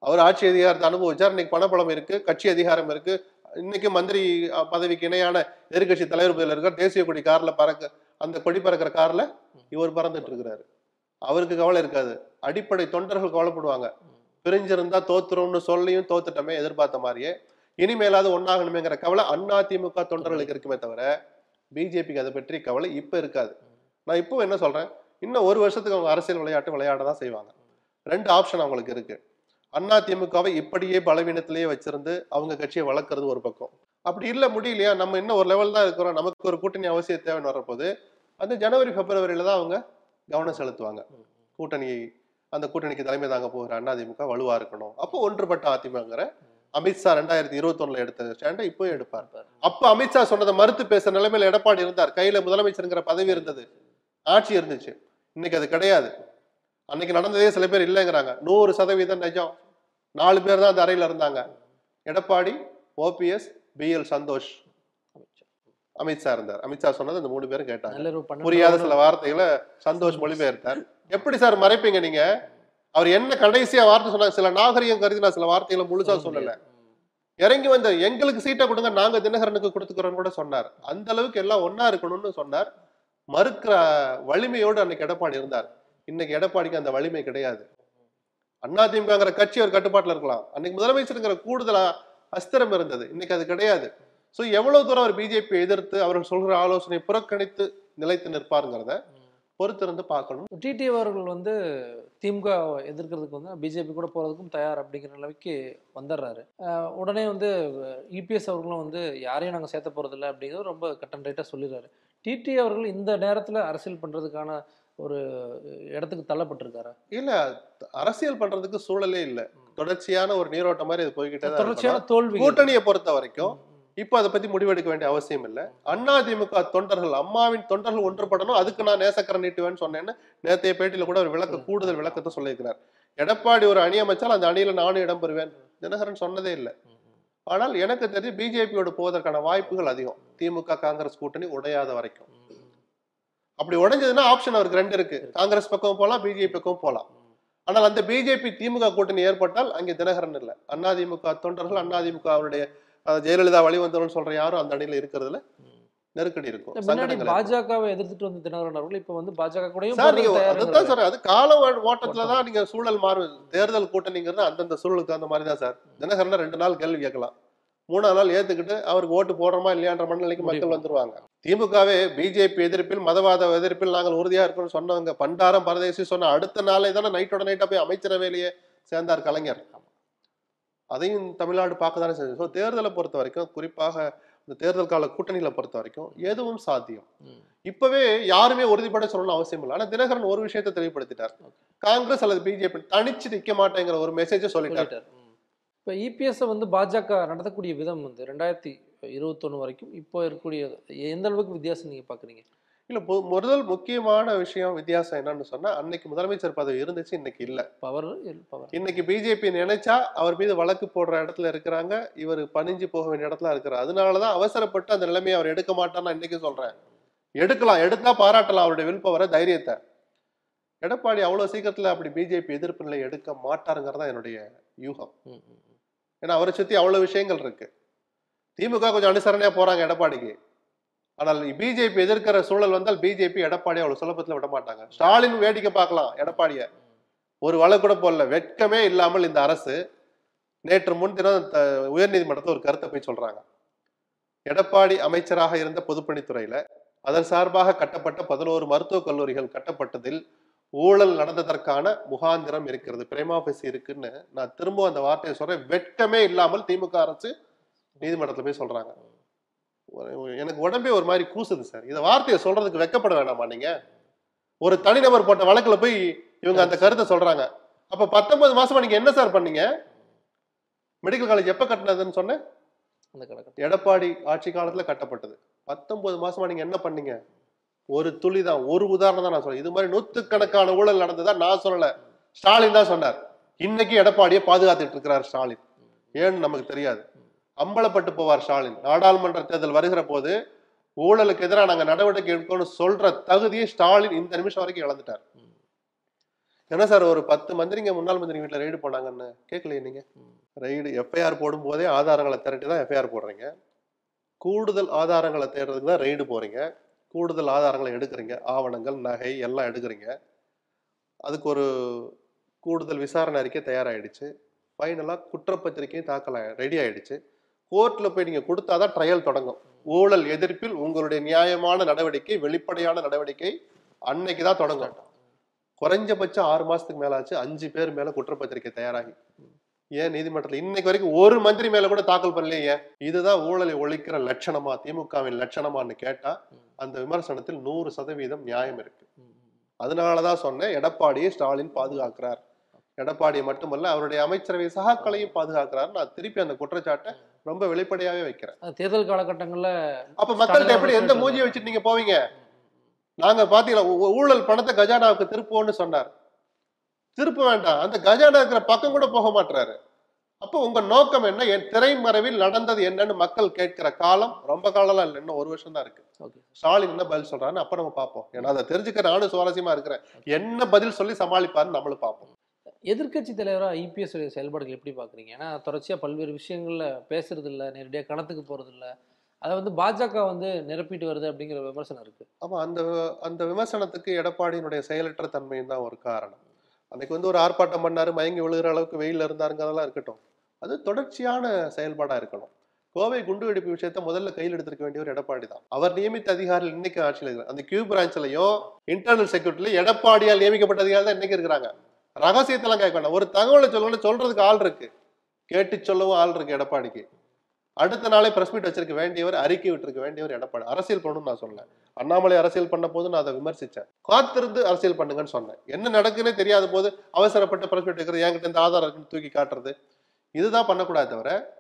அவர் ஆட்சி அதிகாரத்தை அனுபவிச்சார். இன்னைக்கு பணப்பலம் இருக்கு கட்சி அதிகாரம் இருக்கு. இன்னைக்கு மந்திரி பதவிக்கு இணையான எதிர்கட்சி தலைவர் பதில் இருக்கார். தேசிய கொடி கார்ல பறக்க அந்த கொடி பறக்கிற கார்ல இவர் பறந்துட்டு இருக்கிறாரு. அவருக்கு கவலை இருக்காது. அடிப்படை தொண்டர்கள் கவலைப்படுவாங்க. பிரிஞ்சிருந்தா தோத்துறோம்னு சொல்லியும் தோத்துட்டோமே எதிர்பார்த்த மாதிரியே. இனிமேலாவது ஒன்னாகணுமேங்கிற கவலை அண்ணா திமுக தொண்டர்களுக்கு இருக்குமே தவிர பிஜேபிக்கு அதை பற்றி கவலை இப்ப இருக்காது. நான் இப்போ என்ன சொல்றேன்? இன்னும் ஒரு வருஷத்துக்கு அவங்க அரசியல் விளையாட்டு விளையாட தான் செய்வாங்க. ரெண்டு ஆப்ஷன் அவங்களுக்கு இருக்கு. அண்ணா திமுகவை இப்படியே பலவீனத்திலேயே வச்சிருந்து அவங்க கட்சியை வளர்க்கறது ஒரு பக்கம். அப்படி இல்ல முடியலையா? நம்ம இன்னும் ஒரு லெவல் தான் இருக்கிறோம். நமக்கு ஒரு கூட்டணி அவசியம் தேவைன்னு வரப்போது அந்த ஜனவரி பிப்ரவரியில தான் அவங்க கவனம் செலுத்துவாங்க. கூட்டணியை அந்த கூட்டணிக்கு தலைமை தாங்க போகிற அண்ணா திமுக வலுவா இருக்கணும். அப்போ ஒன்றுபட்ட அதிமுகங்கிற அமித்ஷா ரெண்டாயிரத்தி இருபத்தொன்னுல எடுத்த ஸ்டாண்டை இப்போ எடுப்பார். அப்ப அமித்ஷா சொன்னதை மறுத்து பேசுற நிலைமையில எடப்பாடி இருந்தார். கையில முதலமைச்சருங்கிற பதவி இருந்தது. ஆட்சி இருந்துச்சு. இன்னைக்கு அது கிடையாது. அன்னைக்கு நடந்ததே சில பேர் இல்லைங்கிறாங்க. நூறு சதவீதம் நிஜம். நாலு பேர் தான் அந்த அறையில இருந்தாங்க. எடப்பாடி ஓபிஎஸ் பிஎல் சந்தோஷ். அமித்ஷா இருந்தார். அமித்ஷா சொன்னது அந்த மூணு பேரும் கேட்டாங்க. புரியாத சில வார்த்தைகளை சந்தோஷ் மொழிபெயர்த்தார். எப்படி சார் மறைப்பீங்க நீங்க? அவர் என்ன கடைசியா வார்த்தை சொன்னாங்க சில நாகரிகம் கருதி நான் சில வார்த்தைகளை முழுசா சொல்லல. இறங்கி வந்த எங்களுக்கு சீட்டை கொடுங்க நாங்க தினகரனுக்கு கொடுத்துக்கிறோம்னு கூட சொன்னார். அந்த அளவுக்கு எல்லாம் ஒண்ணா இருக்கணும்னு சொன்னார். மறுக்கிற வலிமையோடு அன்னைக்கு எடப்பாடி இருந்தார். இன்னைக்கு எடப்பாடிக்கு அந்த வலிமை கிடையாது. அதிமுகங்கிற கட்சி ஒரு கட்டுப்பாட்டுல இருக்கலாம். அன்னைக்கு முதலமைச்சருங்கிற கூடுதல் அஸ்திரம் இருந்தது. இன்னைக்கு அது கிடையாது. சோ எவ்வளவு தூரம் அவர் பிஜேபி எதிர்த்து அவர்கள் சொல்கிற ஆலோசனை புறக்கணித்து நிலைத்து நிற்பாருங்கிறத பொறுத்திருந்து பார்க்கணும்.
டிடி அவர்கள் வந்து திமுக எதிர்க்கிறதுக்கு வந்து பிஜேபி கூட போறதுக்கும் தயார் அப்படிங்கிற நிலைக்கு வந்துடுறாரு. உடனே வந்து இபிஎஸ் அவர்களும் வந்து யாரையும் நாங்கள் சேர்த்த போறதில்ல அப்படிங்கிறது ரொம்ப கட்டன் ரைட்டாக சொல்லிடுறாரு. டிடி அவர்கள் இந்த நேரத்தில் அரசியல் பண்றதுக்கான ஒரு இடத்துக்கு தள்ளப்பட்டிருக்காரா?
இல்ல அரசியல் பண்றதுக்கு சூழலே இல்ல. தொடர்ச்சியான ஒரு நீரோட்டம் மாதிரி இது போய்கிட்டே
தொடர்ச்சியான. தோல்வி
கூட்டணியை பொறுத்த வரைக்கும் இப்ப அதை பத்தி முடிவெடுக்க வேண்டிய அவசியம் இல்ல. அண்ணா திமுக தொண்டர்கள் அம்மாவின் தொண்டர்கள் ஒன்றுபடணும். அதுக்கு நான் நேசக்கரம் நீட்டுவேன்னு சொன்னேன்னு நேத்தைய பேட்டியில கூட ஒரு விளக்க கூடுதல் விளக்கத்தை சொல்லியிருக்கிறார். எடப்பாடி ஒரு அணி அமைச்சால் அந்த அணியில நானும் இடம் பெறுவேன். தினகரன் சொன்னதே இல்லை. ஆனால் எனக்கு தெரிஞ்சு பிஜேபியோட போவதற்கான வாய்ப்புகள் அதிகம். திமுக காங்கிரஸ் கூட்டணி உடையாத வரைக்கும். அப்படி உடைஞ்சதுன்னா ஆப்ஷன் அவருக்கு ரெண்டு இருக்கு. காங்கிரஸ் பக்கம் போகலாம் பிஜேபி பக்கம் போகலாம். ஆனால் அந்த பிஜேபி திமுக கூட்டணி ஏற்பட்டால் அங்கே தினகரன் இல்லை. அதிமுக தொண்டர்கள் அதிமுக அவருடைய ஜெயலலிதா வழிவந்தவர்கள் சொல்ற யாரும் அந்த அணியில இருக்கிறதுல நெருக்கடி இருக்கும்.
பாஜகவை எதிர்த்துட்டு வந்த தினகரன் அவர்கள் இப்ப வந்து பாஜக கூடயும்
சார் அதுதான் அது கால ஓ- ஓட்டத்துல தான் நீங்க சூழல் மாறும் தேர்தல் கூட்டணிங்கிறது அந்தந்த சூழலுக்கு தகுந்த மாதிரி தான் சார். தினகரன் ரெண்டு நாள் கேள்வி கேட்கலாம். மூணாவது நாள் ஏத்துக்கிட்டு அவருக்கு ஓட்டு போடுறோமா இல்லையான்ற மனநிலைக்கு மக்கள். வந்துருவாங்க. திமுகவே பிஜேபி எதிர்ப்பில் மதவாத எதிர்ப்பில் நாங்கள் உறுதியா இருக்கணும்னு சொன்னவங்க பண்டாரம் பரதேசி சொன்ன அடுத்த நாளே தானே நைட்டோட நைட்டா போய் அமைச்சரவையிலேயே சேர்ந்தார் கலைஞர். அதையும் தமிழ்நாடு பார்க்க தானே செஞ்சு ஸோ தேர்தலை பொறுத்த வரைக்கும் குறிப்பாக இந்த தேர்தல் கால கூட்டணிகளை பொறுத்த வரைக்கும் எதுவும் சாத்தியம். இப்பவே யாருமே உறுதிப்பட சொல்லணும் அவசியம் இல்லை. ஆனா தினகரன் ஒரு விஷயத்தை தெளிவுபடுத்திட்டார். காங்கிரஸ் அல்லது பிஜேபி தனிச்சு நிக்க மாட்டேங்கிற ஒரு மெசேஜை சொல்லிட்டார்.
இப்ப இபிஎஸ் வந்து பாஜக நடத்தக்கூடிய விதம் வந்து ரெண்டாயிரத்தி இருபத்தொன்னு வரைக்கும் இப்போ இருக்கக்கூடிய எந்த அளவுக்கு வித்தியாசம் நீங்க பாக்குறீங்க?
இல்ல முதல் முக்கியமான விஷயம் வித்தியாசம் என்னன்னு சொன்னா அன்னைக்கு முதலமைச்சர் பதவி இருந்துச்சு இன்னைக்கு இல்ல.
Power power.
இன்னைக்கு பிஜேபி நினைச்சா அவர் மீது வழக்கு போடுற இடத்துல இருக்கிறாங்க இவர் பணிஞ்சு போக வேண்டிய இடத்துல இருக்கிறார். அதனாலதான் அவசரப்பட்டு அந்த நிலைமையை அவர் எடுக்க மாட்டான்னு இன்னைக்கு சொல்றேன். எடுக்கலாம் எடுத்தா பாராட்டலாம் அவருடைய விருப்பம் தைரியத்தை. எடப்பாடி அவ்வளவு சீக்கிரத்துல அப்படி பிஜேபி எதிர்ப்பு நிலை எடுக்க மாட்டாருங்கிறதா என்னுடைய யூகம். ஏன்னா அவரை சுத்தி அவ்வளவு விஷயங்கள் இருக்கு. திமுக கொஞ்சம் அனுசரணையா போறாங்க எடப்பாடிக்கு. ஆனால் பிஜேபி எதிர்க்கிற சூழல் வந்தால் பிஜேபி எடப்பாடி அவ்வளவு சுலபத்தில் விட மாட்டாங்க. ஸ்டாலின் வேடிக்கை பார்க்கலாம் எடப்பாடிய. ஒரு வழக்கு கூட போடல. வெட்கமே இல்லாமல் இந்த அரசு நேற்று முன்தினம் த- உயர்நீதிமன்றத்தில் ஒரு கருத்தை போய் சொல்றாங்க. எடப்பாடி அமைச்சராக இருந்த பொதுப்பணித்துறையில அதன் சார்பாக கட்டப்பட்ட பதினோரு மருத்துவக் கல்லூரிகள் கட்டப்பட்டதில் ஊழல் நடந்ததற்கான முகாந்திரம் இருக்கிறது. பிரேமாபேசி இருக்குன்னு நான் திரும்ப அந்த வார்த்தையை சொல்றேன். வெட்கமே இல்லாமல் திமுக அரசு நீதிமன்றத்தில் போய் சொல்றாங்க. எனக்கு உடம்பே ஒரு மாதிரி கூசுது சார். இந்த வார்த்தையை சொல்றதுக்கு வெட்கப்பட வேண்டாமா நீங்க? ஒரு தனிநபர் போட்ட வழக்குல போய் இவங்க அந்த கருத்தை சொல்றாங்க. அப்ப பத்தொன்பது மாசமா நீங்க என்ன சார் பண்ணீங்க? மெடிக்கல் காலேஜ் எப்ப கட்டினதுன்னு சொன்னேன்? எடப்பாடி ஆட்சி காலத்துல கட்டப்பட்டது. பத்தொன்பது மாசமா நீங்க என்ன பண்ணீங்க? ஒரு துளி தான் ஒரு உதாரணம் தான் நான் சொல்றேன் இது மாதிரி நூத்துக்கணக்கான ஊழல் நடந்ததா நான் சொல்லல. ஸ்டாலின் தான் சொன்னார். இன்னைக்கு எடப்பாடியை பாதுகாத்துட்டு இருக்கிறார் ஸ்டாலின். ஏன்னு நமக்கு தெரியாது. அம்பலப்பட்டு போவார் ஸ்டாலின். நாடாளுமன்ற தேர்தல் வருகிற போது ஊழலுக்கு எதிராக நாங்கள் நடவடிக்கை எடுக்கணும்னு சொல்ற தகுதியை ஸ்டாலின் இந்த நிமிஷம் வரைக்கும் இழந்துட்டார். என்ன சார் ஒரு பத்து மந்திரிங்க முன்னாள் மந்திரி வீட்டில் ரெய்டு போனாங்கன்னு கேட்கலையே நீங்க?
ம்.
ரைடு எஃப்ஐஆர் போடும் போதே ஆதாரங்களை திரட்டி தான் எஃப்ஐஆர் போடுறீங்க. கூடுதல் ஆதாரங்களை தேடுறதுக்கு தான் ரெய்டு போறீங்க. கூடுதல் ஆதாரங்களை எடுக்கிறீங்க. ஆவணங்கள் நகை எல்லாம் எடுக்கிறீங்க. அதுக்கு ஒரு கூடுதல் விசாரணை அறிக்கை தயாராகிடுச்சு ஃபைனலாக குற்றப்பத்திரிக்கையும் தாக்கல ரெடி ஆயிடுச்சு. கோர்ட்டில் போய் நீங்கள் கொடுத்தாதான் ட்ரையல் தொடங்கும். ஊழல் எதிர்ப்பில் உங்களுடைய நியாயமான நடவடிக்கை வெளிப்படையான நடவடிக்கை அன்னைக்கு தான் தொடங்கும். குறைஞ்சபட்சம் ஆறு மாசத்துக்கு மேல ஆச்சு அஞ்சு பேர் மேல குற்றப்பத்திரிக்கை தயாராகி. ஏன் நீதிமன்றத்தில்? இன்னைக்கு வரைக்கும் ஒரு மந்திரி மேல கூட தாக்கல் பண்ணலையே. இதுதான் ஊழலை ஒழிக்கிற லட்சணமா திமுகவின் லட்சணமான்னு கேட்டா அந்த விமர்சனத்தில் நூறு சதவீதம் நியாயம் இருக்கு. அதனாலதான் சொன்னேன் எடப்பாடியை ஸ்டாலின் பாதுகாக்கிறார். எடப்பாடியை மட்டுமல்ல அவருடைய அமைச்சரவை சகாக்களையும் பாதுகாக்கிறார். நான் திருப்பி அந்த குற்றச்சாட்டை ரொம்ப வெளிப்படையாவே வைக்கிறேன்.
தேர்தல் காலகட்டங்கள்ல
அப்ப மக்கள்கிட்ட எப்படி எந்த மூஞ்சியை வச்சுட்டு நீங்க போவீங்க? நாங்க பாத்தீங்களா ஊ- ஊழல் பணத்தை கஜானாவுக்கு திருப்புவோம்னு சொன்னார். திருப்ப வேண்டாம். அந்த கஜானா இருக்கிற பக்கம் கூட போக மாட்டாரு அப்போ உங்க நோக்கம் என்ன? என் திரைமறைவில் நடந்தது என்னன்னு மக்கள் கேட்கிற காலம் ரொம்ப காலம்லாம் இல்லை. இன்னும் ஒரு வருஷம் தான் இருக்கு ஸ்டாலின் என்ன பதில் சொல்றாருன்னு அப்ப நம்ம பார்ப்போம். ஏன்னா அதை தெரிஞ்சுக்க நானும் சுவாரஸ்யமா இருக்கிறேன். என்ன பதில் சொல்லி சமாளிப்பாருன்னு நம்மளும் பார்ப்போம்.
எதிர்க்கட்சி தலைவராக ஐபிஎஸ் உடைய செயல்பாடுகள் எப்படி பார்க்குறீங்க ஏன்னா தொடர்ச்சியாக பல்வேறு விஷயங்களில் பேசுறது இல்லை நேரடியாக கணத்துக்கு போகிறது இல்லை அதை வந்து பாஜக வந்து நிரப்பிட்டு வருது அப்படிங்கிற விமர்சனம் இருக்குது
ஆமாம் அந்த அந்த விமர்சனத்துக்கு எடப்பாடியினுடைய செயலற்ற தன்மையும் தான் ஒரு காரணம். அன்னைக்கு வந்து ஒரு ஆர்ப்பாட்டம் பண்ணாரு மயங்கி விழுகிற அளவுக்கு வெயில் இருந்தாருங்கிறதெல்லாம் இருக்கட்டும். அது தொடர்ச்சியான செயல்பாடாக இருக்கணும். கோவை குண்டுவெடிப்பு விஷயத்த முதல்ல கையில் எடுத்திருக்க வேண்டியவர் எடப்பாடி தான். அவர் நியமித்த அதிகாரிகள் இன்னைக்கு ஆட்சியில் இருக்கிறார் அந்த கியூ பிரான்ச்லையும் இன்டர்னல் செக்யூரிட்டிலையும் எடப்பாடியால் நியமிக்கப்பட்ட அதிகாரி தான் இன்னைக்கு இருக்கிறாங்க. ரகசியத்தெல்லாம் கேட்க வேண்டாம். ஒரு தகவலை சொல்லணும்னு சொல்றதுக்கு ஆள் இருக்கு. கேட்டு சொல்லவும் ஆள் இருக்கு எடப்பாடிக்கு. அடுத்த நாளே பிரஸ் மீட் வச்சிருக்க வேண்டியவர் அறிக்கை விட்டுருக்க வேண்டியவர் எடப்பாடி. அரசியல் பண்ணணும்னு நான் சொன்னேன் அண்ணாமலை அரசியல் பண்ண போது நான் அதை விமர்சிச்சேன். காத்திருந்து அரசியல் பண்ணுங்கன்னு சொன்னேன். என்ன நடக்குன்னே தெரியாத போது அவசரப்பட்டு பிரஸ் மீட் வைக்கிறது என்கிட்ட இந்த ஆதாரம் இருக்குன்னு தூக்கி காட்டுறது. இதுதான் பண்ணக்கூடாது தவிர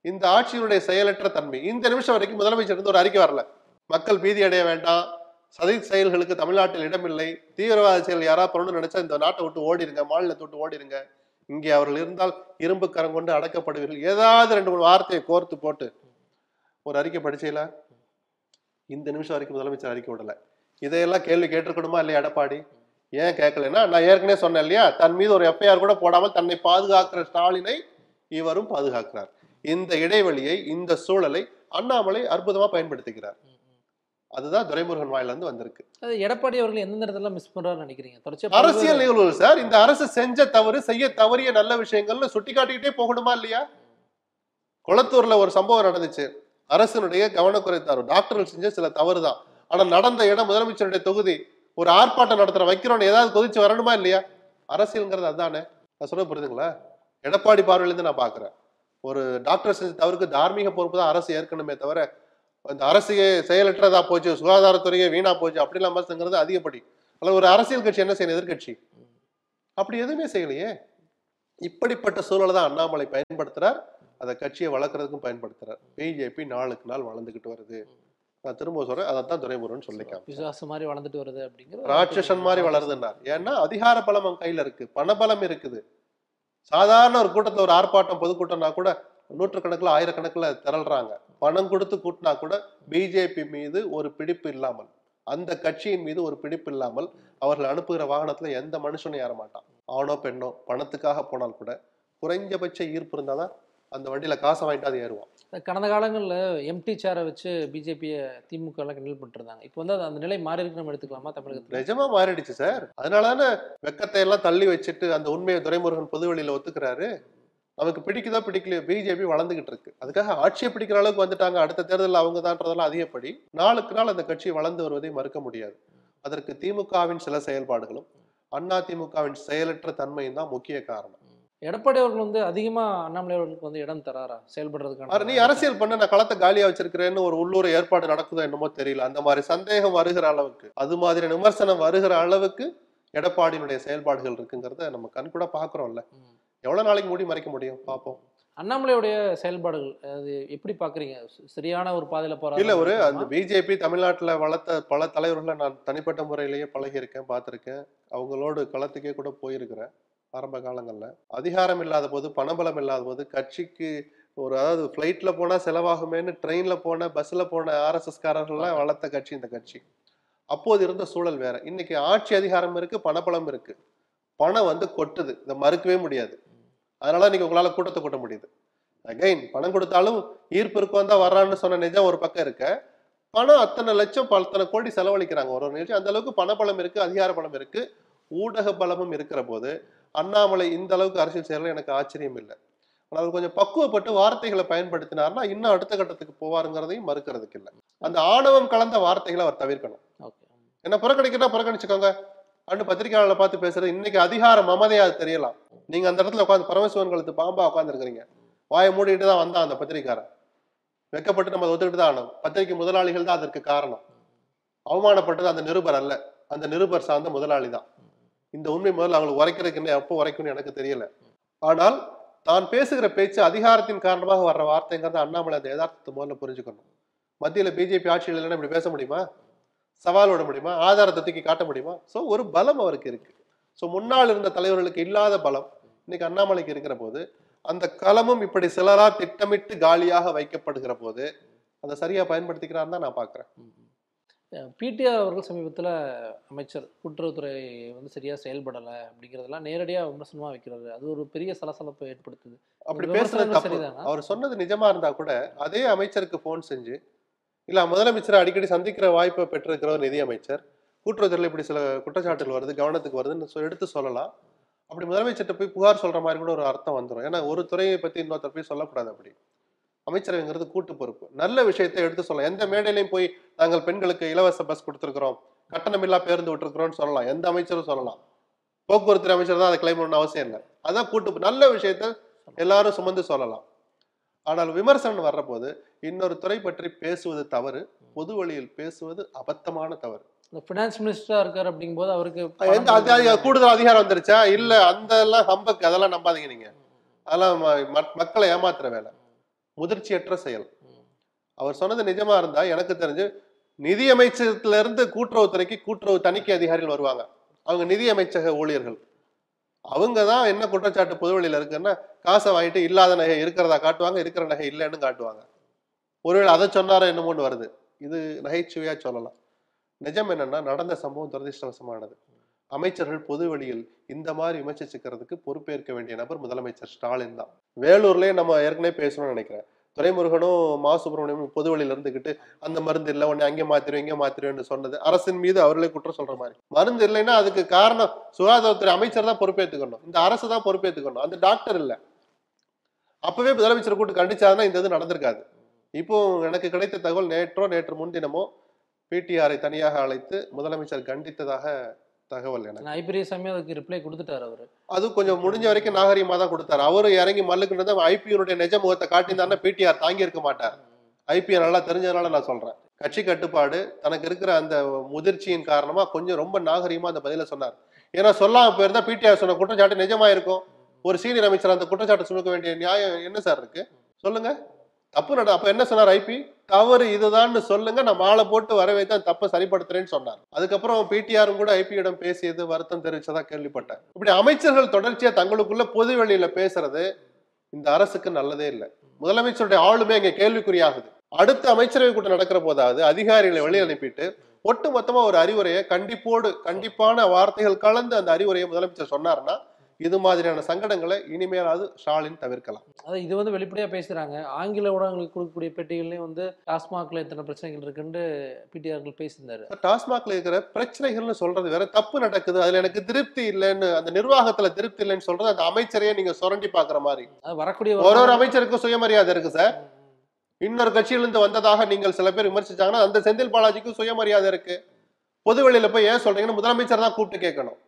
இந்த ஆட்சியினுடைய செயலற்ற தன்மை. இந்த நிமிஷம் வரைக்கும் முதலமைச்சர் இருந்து ஒரு அறிக்கை வரல. மக்கள் பீதி அடைய வேண்டாம். சதி செயல்களுக்கு தமிழ்நாட்டில் இடமில்லை. தீவிரவாத செயல் யாராவது பண்ணணும்னு நினைச்சா இந்த நாட்டை விட்டு ஓடிடுங்க மாநிலத்தை விட்டு ஓடிடுங்க இங்கே அவர்கள் இருந்தால் இரும்பு கரம் கொண்டு அடக்கப்படுவீர்கள். ஏதாவது ரெண்டு மூணு வார்த்தையை கோர்த்து போட்டு. ஒரு அறிக்கை படிச்சீங்களா? இந்த நிமிஷம் வரைக்கும் முதலமைச்சர் அறிக்கை விடல. இதையெல்லாம் கேள்வி கேட்டிருக்கணுமா இல்லையா எடப்பாடி? ஏன் கேட்கலைன்னா நான் ஏற்கனவே சொன்னேன் இல்லையா? தன் மீது ஒரு எஃப்ஐஆர் கூட போடாமல் தன்னை பாதுகாக்கிற ஸ்டாலினை இவரும் பாதுகாக்கிறார். இந்த இடைவெளியை இந்த சூழலை அண்ணாமலை அற்புதமாக பயன்படுத்துகிறார். அதுதான் துரைமுருகன் வாயில இருந்து வந்திருக்கு.
அது எடப்பாடி அவர்கள் எந்தெந்த இடத்துல மிஸ் பண்றாருன்னு நினைக்கிறீங்க? தொடர்ச்சியா
அரசியல் நிகழ்வுகள் சார் இந்த அரசு செஞ்ச தவறு செய்ய தவறிய நல்ல விஷயங்கள்னு சுட்டி காட்டிக்கிட்டே போகணுமா இல்லையா? குளத்தூர்ல ஒரு சம்பவம் நடந்துச்சு. அரசினுடைய கவனக்குறை தவறு டாக்டர்கள் செஞ்ச சில தவறு தான் ஆனா நடந்த இடம் முதலமைச்சருடைய தொகுதி. ஒரு ஆர்ப்பாட்டம் நடத்துற வைக்கிறோன்னு ஏதாவது கொதிச்சு வரணுமா இல்லையா? அரசியல்ங்கிறது அதானே? நான் சொல்ல புரியுதுங்களா எடப்பாடி பார்வையிலேருந்து நான் பாக்குறேன். ஒரு டாக்டர் செஞ்ச தவறுக்கு தார்மீக பொறுப்பு தான் அரசு ஏற்கனவே தவிர இந்த அரசையே செயலற்றதா போச்சு சுகாதாரத்துறையே வீணா போச்சு அப்படிலாம் விமர்சனங்கிறது அதிகப்படி. அல்ல ஒரு அரசியல் கட்சி என்ன செய்யணும் எதிர்கட்சி அப்படி எதுவுமே செய்யலையே. இப்படிப்பட்ட சூழலை தான் அண்ணாமலை பயன்படுத்துறார். அதை கட்சியை வளர்க்கறதுக்கும் பயன்படுத்துறார். பிஜேபி நாளுக்கு நாள் வளர்ந்துகிட்டு வருது. நான் திரும்ப சொல்றேன் அதைத்தான் துரைமுருகன் சொல்லிக்காம.
விசுவாச மாதிரி வளர்ந்துட்டு வருது அப்படிங்கிற
ராட்சசன் மாதிரி வளருதுன்னார். ஏன்னா அதிகார பலம் அவன் கையில இருக்கு பணபலம் இருக்குது. சாதாரண ஒரு கூட்டத்துல ஒரு ஆர்ப்பாட்டம் பொதுக்கூட்டம்னா கூட நூற்றுக்கணக்கில் ஆயிரக்கணக்கில் திரள்றாங்க. பணம் கொடுத்து கூட்டினா கூட பிஜேபி மீது ஒரு பிடிப்பு இல்லாமல் அந்த கட்சியின் மீது ஒரு பிடிப்பு இல்லாமல் அவர்கள் அனுப்புகிற வாகனத்துல எந்த மனுஷனும் ஏற மாட்டான். ஆணோ பெண்ணோ பணத்துக்காக போனால் கூட குறைஞ்சபட்ச ஈர்ப்பு இருந்தாதான் அந்த வண்டியில காசை வாங்கிட்டு அது ஏறுவான்.
கடந்த காலங்களில் எம்டி சேரை வச்சு பிஜேபியை திமுக எல்லாம் கிண்டல் பண்ணிட்டு இருந்தாங்க இப்போ வந்து அந்த நிலை மாறி இருக்கு நம்ம எடுத்துக்கலாமா தமிழகத்தில்?
நிஜமா மாறிடுச்சு சார். அதனாலதானே வெக்கத்தை எல்லாம் தள்ளி வச்சுட்டு அந்த உண்மையை துரைமுருகன் பொதுவெளியில ஒத்துக்கிறாரு. நமக்கு பிடிக்குதோ பிடிக்கலையோ பிஜேபி வளர்ந்துகிட்டு இருக்கு. அதுக்காக ஆட்சியை பிடிக்கிற அளவுக்கு வந்துட்டாங்க. அடுத்த தேர்தலில் அவங்க தான்றதெல்லாம் அதிகப்படி நாளுக்கு நாள் அந்த கட்சி வளர்ந்து வருவதை மறுக்க முடியாது. அதற்கு திமுகவின் சில செயல்பாடுகளும் அண்ணா திமுகவின் செயலற்ற தன்மையும் தான் முக்கிய காரணம்.
எடப்பாடி அவர்கள் வந்து அதிகமா அண்ணாமலை அவர்களுக்கு வந்து இடம் தராரா? செயல்படுறதுக்கான
நீ அரசியல் பண்ண நான் களத்தை காலியா வச்சிருக்கிறேன்னு ஒரு உள்ளூர் ஏற்பாடு நடக்குதோ என்னமோ தெரியல. அந்த மாதிரி சந்தேகம் வருகிற அளவுக்கு அது மாதிரி விமர்சனம் வருகிற அளவுக்கு எடப்பாடியினுடைய செயல்பாடுகள் இருக்குங்கிறத நம்ம கண் கூட பாக்குறோம்ல
ம்.
எவ்வளவு நாளைக்கு மூடி மறைக்க முடியும்? பாப்போம்.
அண்ணாமலையுடைய செயல்பாடுகள் அது எப்படி பாக்குறீங்க சரியான ஒரு பாதையில போறாரு?
இல்ல ஒரு அந்த பிஜேபி தமிழ்நாட்டுல வளர்த்த பல தலைவர்களை நான் தனிப்பட்ட முறையிலேயே பழகியிருக்கேன் பார்த்திருக்கேன். அவங்களோடு களத்துக்கே கூட போயிருக்கிறேன் ஆரம்ப காலங்கள்ல. அதிகாரம் இல்லாத போது பணபலம் இல்லாத போது கட்சிக்கு ஒரு அதாவது ஃப்ளைட்ல போனா செலவாகுமேன்னு ட்ரெயின்ல போன பஸ்ல போன ஆர்எஸ்எஸ் காரர்கள்லாம் வளர்த்த கட்சி இந்த கட்சி. அப்போது இருந்த சூழல் வேற. இன்னைக்கு ஆட்சி அதிகாரம் இருக்கு பணபலம் இருக்கு. பணம் வந்து கொட்டுது இதை மறுக்கவே முடியாது. அதனால இன்னைக்கு உங்களால கூட்டத்தை கூட்ட முடியுது. அகைன் பணம் கொடுத்தாலும் ஈர்ப்பு இருக்கும் தான் வர்றான்னு சொன்ன நிஜம் ஒரு பக்கம் இருக்க. பணம் அத்தனை லட்சம் அத்தனை கோடி செலவழிக்கிறாங்க ஒரு ஒரு நிகழ்ச்சி அந்த அளவுக்கு பணபலம் இருக்கு அதிகார பலம் இருக்கு ஊடக பலமும் இருக்கிற போது அண்ணாமலை இந்த அளவுக்கு அரசியல் செய்யலாம் எனக்கு ஆச்சரியம் இல்லை. ஆனால் அவர் கொஞ்சம் பக்குவப்பட்டு வார்த்தைகளை பயன்படுத்தினார்னா இன்னும் அடுத்த கட்டத்துக்கு போவாருங்கிறதையும் மறுக்கிறதுக்கு இல்லை. அந்த ஆணவம் கலந்த வார்த்தைகளை அவர் தவிர்க்கணும்.
ஓகே.
என்ன புறக்கணிக்கிறா புறக்கணிச்சுக்கோங்க. அப்படின்னு பத்திரிகையாளர்களை பார்த்து பேசுறது இன்னைக்கு அதிகார மமதையா தெரியலாம். நீங்க அந்த இடத்துல உட்காந்து பரமசிவன் கழுத்து பாம்பா உட்காந்துருக்கிறீங்க வாயை மூடிட்டு தான் வந்தான் அந்த பத்திரிக்காரன் வெக்கப்பட்டு நம்ம ஒத்துக்கிட்டு தான் ஆனோம். பத்திரிகை முதலாளிகள் தான் அதற்கு காரணம். அவமானப்பட்டது அந்த நிருபர் அல்ல. அந்த நிருபர் சார்ந்த முதலாளி தான். இந்த உண்மை முதல்ல அவங்களுக்கு உரைக்கிறதுக்கு என்ன எப்போ உரைக்கும்னு எனக்கு தெரியல. ஆனால் தான் பேசுகிற பேச்சு அதிகாரத்தின் காரணமாக வர்ற வார்த்தைங்கிறத அண்ணாமலை அந்த யதார்த்தத்தை முதல்ல புரிஞ்சுக்கணும். மத்தியில் பிஜேபி ஆட்சியில் இல்லைன்னா இப்படி பேச முடியுமா? சவால் விட முடியுமா? ஆதாரத்தை தூக்கி காட்ட முடியுமா? ஸோ ஒரு பலம் அவருக்கு இருக்கு. ஸோ முன்னால் இருந்த தலைவர்களுக்கு இல்லாத பலம். இன்னைக்கு அண்ணாமலைக்கு இருக்கிற போது அந்த களமும் இப்படி சிலரா திட்டமிட்டு காலியாக வைக்கப்படுகிற போது அதை சரியா பயன்படுத்திக்கிறான்னு தான் நான் பாக்குறேன்
பிடிஆர் அவர்கள் சமீபத்தில் அமைச்சர் கூட்டுறவுத்துறை வந்து சரியா செயல்படலை அப்படிங்கிறதெல்லாம் நேரடியாக விமர்சனமாக வைக்கிறாரு. அது ஒரு பெரிய சலசலப்பை ஏற்படுத்துது.
அப்படி பேசுறது? அவர் சொன்னது நிஜமா இருந்தா கூட அதே அமைச்சருக்கு ஃபோன் செஞ்சு இல்லை முதலமைச்சரை அடிக்கடி சந்திக்கிற வாய்ப்பை பெற்றிருக்கிறவர் நிதியமைச்சர் நிதி அமைச்சர் கூட்டுறவுத்துறையில் இப்படி சில குற்றச்சாட்டுகள் வருது கவனத்துக்கு வருதுன்னு எடுத்து சொல்லலாம். அப்படி முதலமைச்சர்கிட்ட போய் புகார் சொல்கிற மாதிரி கூட ஒரு அர்த்தம் வந்துடும் ஏன்னா ஒரு துறையை பற்றி இன்னொருத்தர் போய் சொல்லக்கூடாது அப்படி. அமைச்சரவைங்கிறது கூட்டு பொறுப்பு. நல்ல விஷயத்தை எடுத்து சொல்லலாம். எந்த மேடையிலையும் போய் நாங்கள் பெண்களுக்கு இலவச பஸ் கொடுத்துருக்குறோம் கட்டணமில்லா பேருந்து விட்டுருக்குறோம்னு சொல்லலாம். எந்த அமைச்சரும் சொல்லலாம். போக்குவரத்து அமைச்சர் தான் அதை கிளைம் பண்ணணும்னு அவசியம் இல்லை. அதான் கூட்டு நல்ல விஷயத்த எல்லாரும் சுமந்து சொல்லலாம். ஆனால் விமர்சனம் வர்றபோது இன்னொரு துறை பற்றி பேசுவது தவறு பொது வழியில் பேசுவது அபத்தமான தவறு.
இந்த ஃபினான்ஸ் மினிஸ்டரா இருக்காரு அப்படிங்கும்போது அவருக்கு
கூடுதல் அதிகாரம் வந்துருச்சா? இல்ல அந்த எல்லாம் ஹம்பக்கு அதெல்லாம் நம்பாதீங்க நீங்க. அதெல்லாம் மக்களை ஏமாத்துற வேலை. முதிர்ச்சியற்ற செயல். அவர் சொன்னது நிஜமா இருந்தா எனக்கு தெரிஞ்சு நிதி அமைச்சகத்துல இருந்து கூட்டுறவுத்துறைக்கு கூட்டுறவு தணிக்கை அதிகாரிகள் வருவாங்க. அவங்க நிதி அமைச்சக ஊழியர்கள். அவங்க தான் என்ன குற்றச்சாட்டு பொதுவெளியில் இருக்குன்னா காசை வாங்கிட்டு இல்லாத நகை இருக்கிறதா காட்டுவாங்க இருக்கிற நகை இல்லைன்னு காட்டுவாங்க. ஒருவேளை அதை சொன்னாரோ என்னமோன்னு வருது. இது நகைச்சுவையா சொல்லலாம். நிஜம் என்னன்னா நடந்த சம்பவம் துரதிருஷ்டவசமானது. அமைச்சர்கள் பொது வெளியில் இந்த மாதிரி விமர்சிச்சுக்கிறதுக்கு பொறுப்பேற்க வேண்டிய நபர் முதலமைச்சர் ஸ்டாலின் தான். வேலூர்லேயே நம்ம ஏற்கனவே பேசணும்னு நினைக்கிறேன். துரைமுருகனும் மா சுப்பிரமணியமும் பொது வழியில இருந்துகிட்டு அந்த மருந்து இல்லை உடனே அங்கே மாத்திரும் இங்கே மாத்திருவேன்னு சொன்னது. அரசின் மீது அவர்களே குற்றம் சொல்ற மாதிரி. மருந்து இல்லைன்னா அதுக்கு காரணம் சுகாதாரத்துறை அமைச்சர் தான் பொறுப்பேற்றுக்கணும் இந்த அரசு தான் பொறுப்பேற்றுக்கணும் அந்த டாக்டர் இல்லை. அப்பவே முதலமைச்சர் கூட்டு கண்டிச்சாருன்னா இந்த இது நடந்திருக்காது. இப்போ எனக்கு கிடைத்த தகவல் நேற்றோ நேற்று முன்தினமோ பிடிஆரை தனியாக அழைத்து முதலமைச்சர் கண்டித்ததாக தகவல் எனக்கு.
ஐபிரியசாமி அதுக்கு ரிப்ளை கொடுத்துட்டாரு அவரு.
அது கொஞ்சம் முடிஞ்ச வரைக்கும் நாகரிகமா தான் கொடுத்தாரு. அவரு இறங்கி மல்லுக்குன்னு ஐபியுடைய நிஜ முகத்தை காட்டியிருந்தாருன்னா பிடிஆர் தாங்கி இருக்க மாட்டார். ஐபிஎல் நல்லா தெரிஞ்சதுனால நான் சொல்றேன். கட்சி கட்டுப்பாடு தனக்கு இருக்கிற அந்த முதிர்ச்சியின் காரணமா கொஞ்சம் ரொம்ப நாகரிகமா அந்த பதில சொன்னார். ஏன்னா சொல்லாம போயிருந்தா பிடிஆர் சொன்ன குற்றச்சாட்டு நிஜமா இருக்கும். ஒரு சீனியர் அமைச்சர் அந்த குற்றச்சாட்டு சுமக்க வேண்டிய நியாயம் என்ன சார் இருக்கு? சொல்லுங்க. தப்பு நட அப்ப என்ன சொன்னார் ஐபி தவறு இதுதான்னு சொல்லுங்க. நம்ம ஆளை போட்டு வரவே தான் தப்பை சரிப்படுத்துறேன்னு சொன்னார். அதுக்கப்புறம் பிடிஆரும் கூட ஐபியிடம் பேசியது வருத்தம் தெரிவிச்சதா கேள்விப்பட்டேன். இப்படி அமைச்சர்கள் தொடர்ச்சியா தங்களுக்குள்ள பொது வெளியில பேசுறது இந்த அரசுக்கு நல்லதே இல்லை. முதலமைச்சருடைய ஆளுமே இங்க கேள்விக்குறியாகுது. அடுத்த அமைச்சரவை கூட்டம் நடக்கிற போதாவது அதிகாரிகளை வெளியே அனுப்பிட்டு ஒட்டு மொத்தமா ஒரு அறிவுரையை கண்டிப்போடு கண்டிப்பான வார்த்தைகள் கலந்து அந்த அறிவுரையை முதலமைச்சர் சொன்னார்னா இது மாதிரியான சங்கடங்களை இனிமேலாவது ஸ்டாலின் தவிர்க்கலாம்.
அதான் இது வந்து வெளிப்படையா பேசுறாங்க. ஆங்கில ஊடகங்களுக்கு கொடுக்கக்கூடிய பேட்டிகள்லயும் வந்து டாஸ்மாக்ல இத்தனை பிரச்சனைகள் இருக்குன்னு பிடிஆர்கள் பேசியிருந்தாரு.
டாஸ்மாக்ல இருக்கிற பிரச்சனைகள்னு சொல்றது வேற தப்பு நடக்குது. அதுல எனக்கு திருப்தி இல்லைன்னு அந்த நிர்வாகத்துல திருப்தி இல்லைன்னு சொல்றது அந்த அமைச்சரையே நீங்க சுரண்டி பாக்குற மாதிரி.
அது வரக்கூடிய
ஒரு ஒரு அமைச்சருக்கும் சுயமரியாதை இருக்கு சார். இன்னொரு கட்சியிலிருந்து வந்ததாக நீங்கள் சில பேர் விமர்சிச்சாங்கன்னா அந்த செந்தில் பாலாஜிக்கும் சுயமரியாதை இருக்கு. பொது வெளியில போய் ஏன் சொல்றீங்கன்னு முதலமைச்சர் தான் கூப்பிட்டு கேட்கணும்.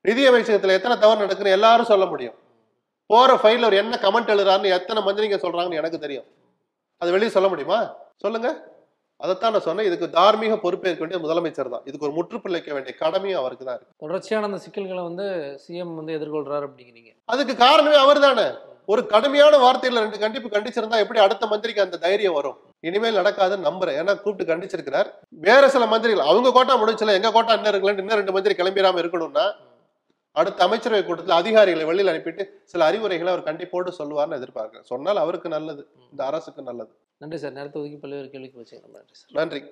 நிதி அமைச்சகத்துல எத்தனை தவறு நடக்குன்னு எல்லாரும் சொல்ல முடியும். போற ஃபைல் அவர் என்ன கமெண்ட் எழுதுறாருன்னு எத்தனை மந்திரிங்க சொல்றாங்கன்னு எனக்கு தெரியும். அது வெளியே சொல்ல முடியுமா? சொல்லுங்க. அதைத்தான் நான் சொன்னேன். இதுக்கு தார்மீக பொறுப்பேற்க வேண்டிய முதலமைச்சர் தான். இதுக்கு ஒரு முற்றுப்புள்ளைக்க வேண்டிய கடமையும் அவருக்கு தான் இருக்கு.
தொடர்ச்சியான அந்த சிக்கல்களை வந்து சிஎம் வந்து எதிர்கொள்றாரு அப்படிங்கிறீங்க.
அதுக்கு காரணமே அவர் தானே. ஒரு கடுமையான வார்த்தையில ரெண்டு கண்டிப்பு கண்டிச்சிருந்தா எப்படி அடுத்த மந்திரிக்கு அந்த தைரியம் வரும்? இனிமேல் நடக்காதுன்னு நம்புறேன். ஏன்னா கூப்பிட்டு கண்டிச்சிருக்கிறார். வேற சில மந்திரிகள் அவங்க கோட்டா முடிச்சல எங்க கோட்டா இன்னும் இருக்கலன்னு இன்னும் ரெண்டு மந்திரி கிளம்பிடாம இருக்கணும்னா அடுத்த அமைச்சரவை கூட்டத்தில் அதிகாரிகளை வெளியில் அனுப்பிட்டு சில அறிவுரைகளை அவர் கண்டிப்போடு சொல்லுவார்னு எதிர்பார்க்கிறேன். சொன்னால் அவருக்கு நல்லது. இந்த அரசுக்கு நல்லது.
நன்றி சார். நேரத்தை ஒதுக்கி பல்வேறு கேள்விக்கு வச்சுக்கிறேன். நன்றி சார்.
நன்றி.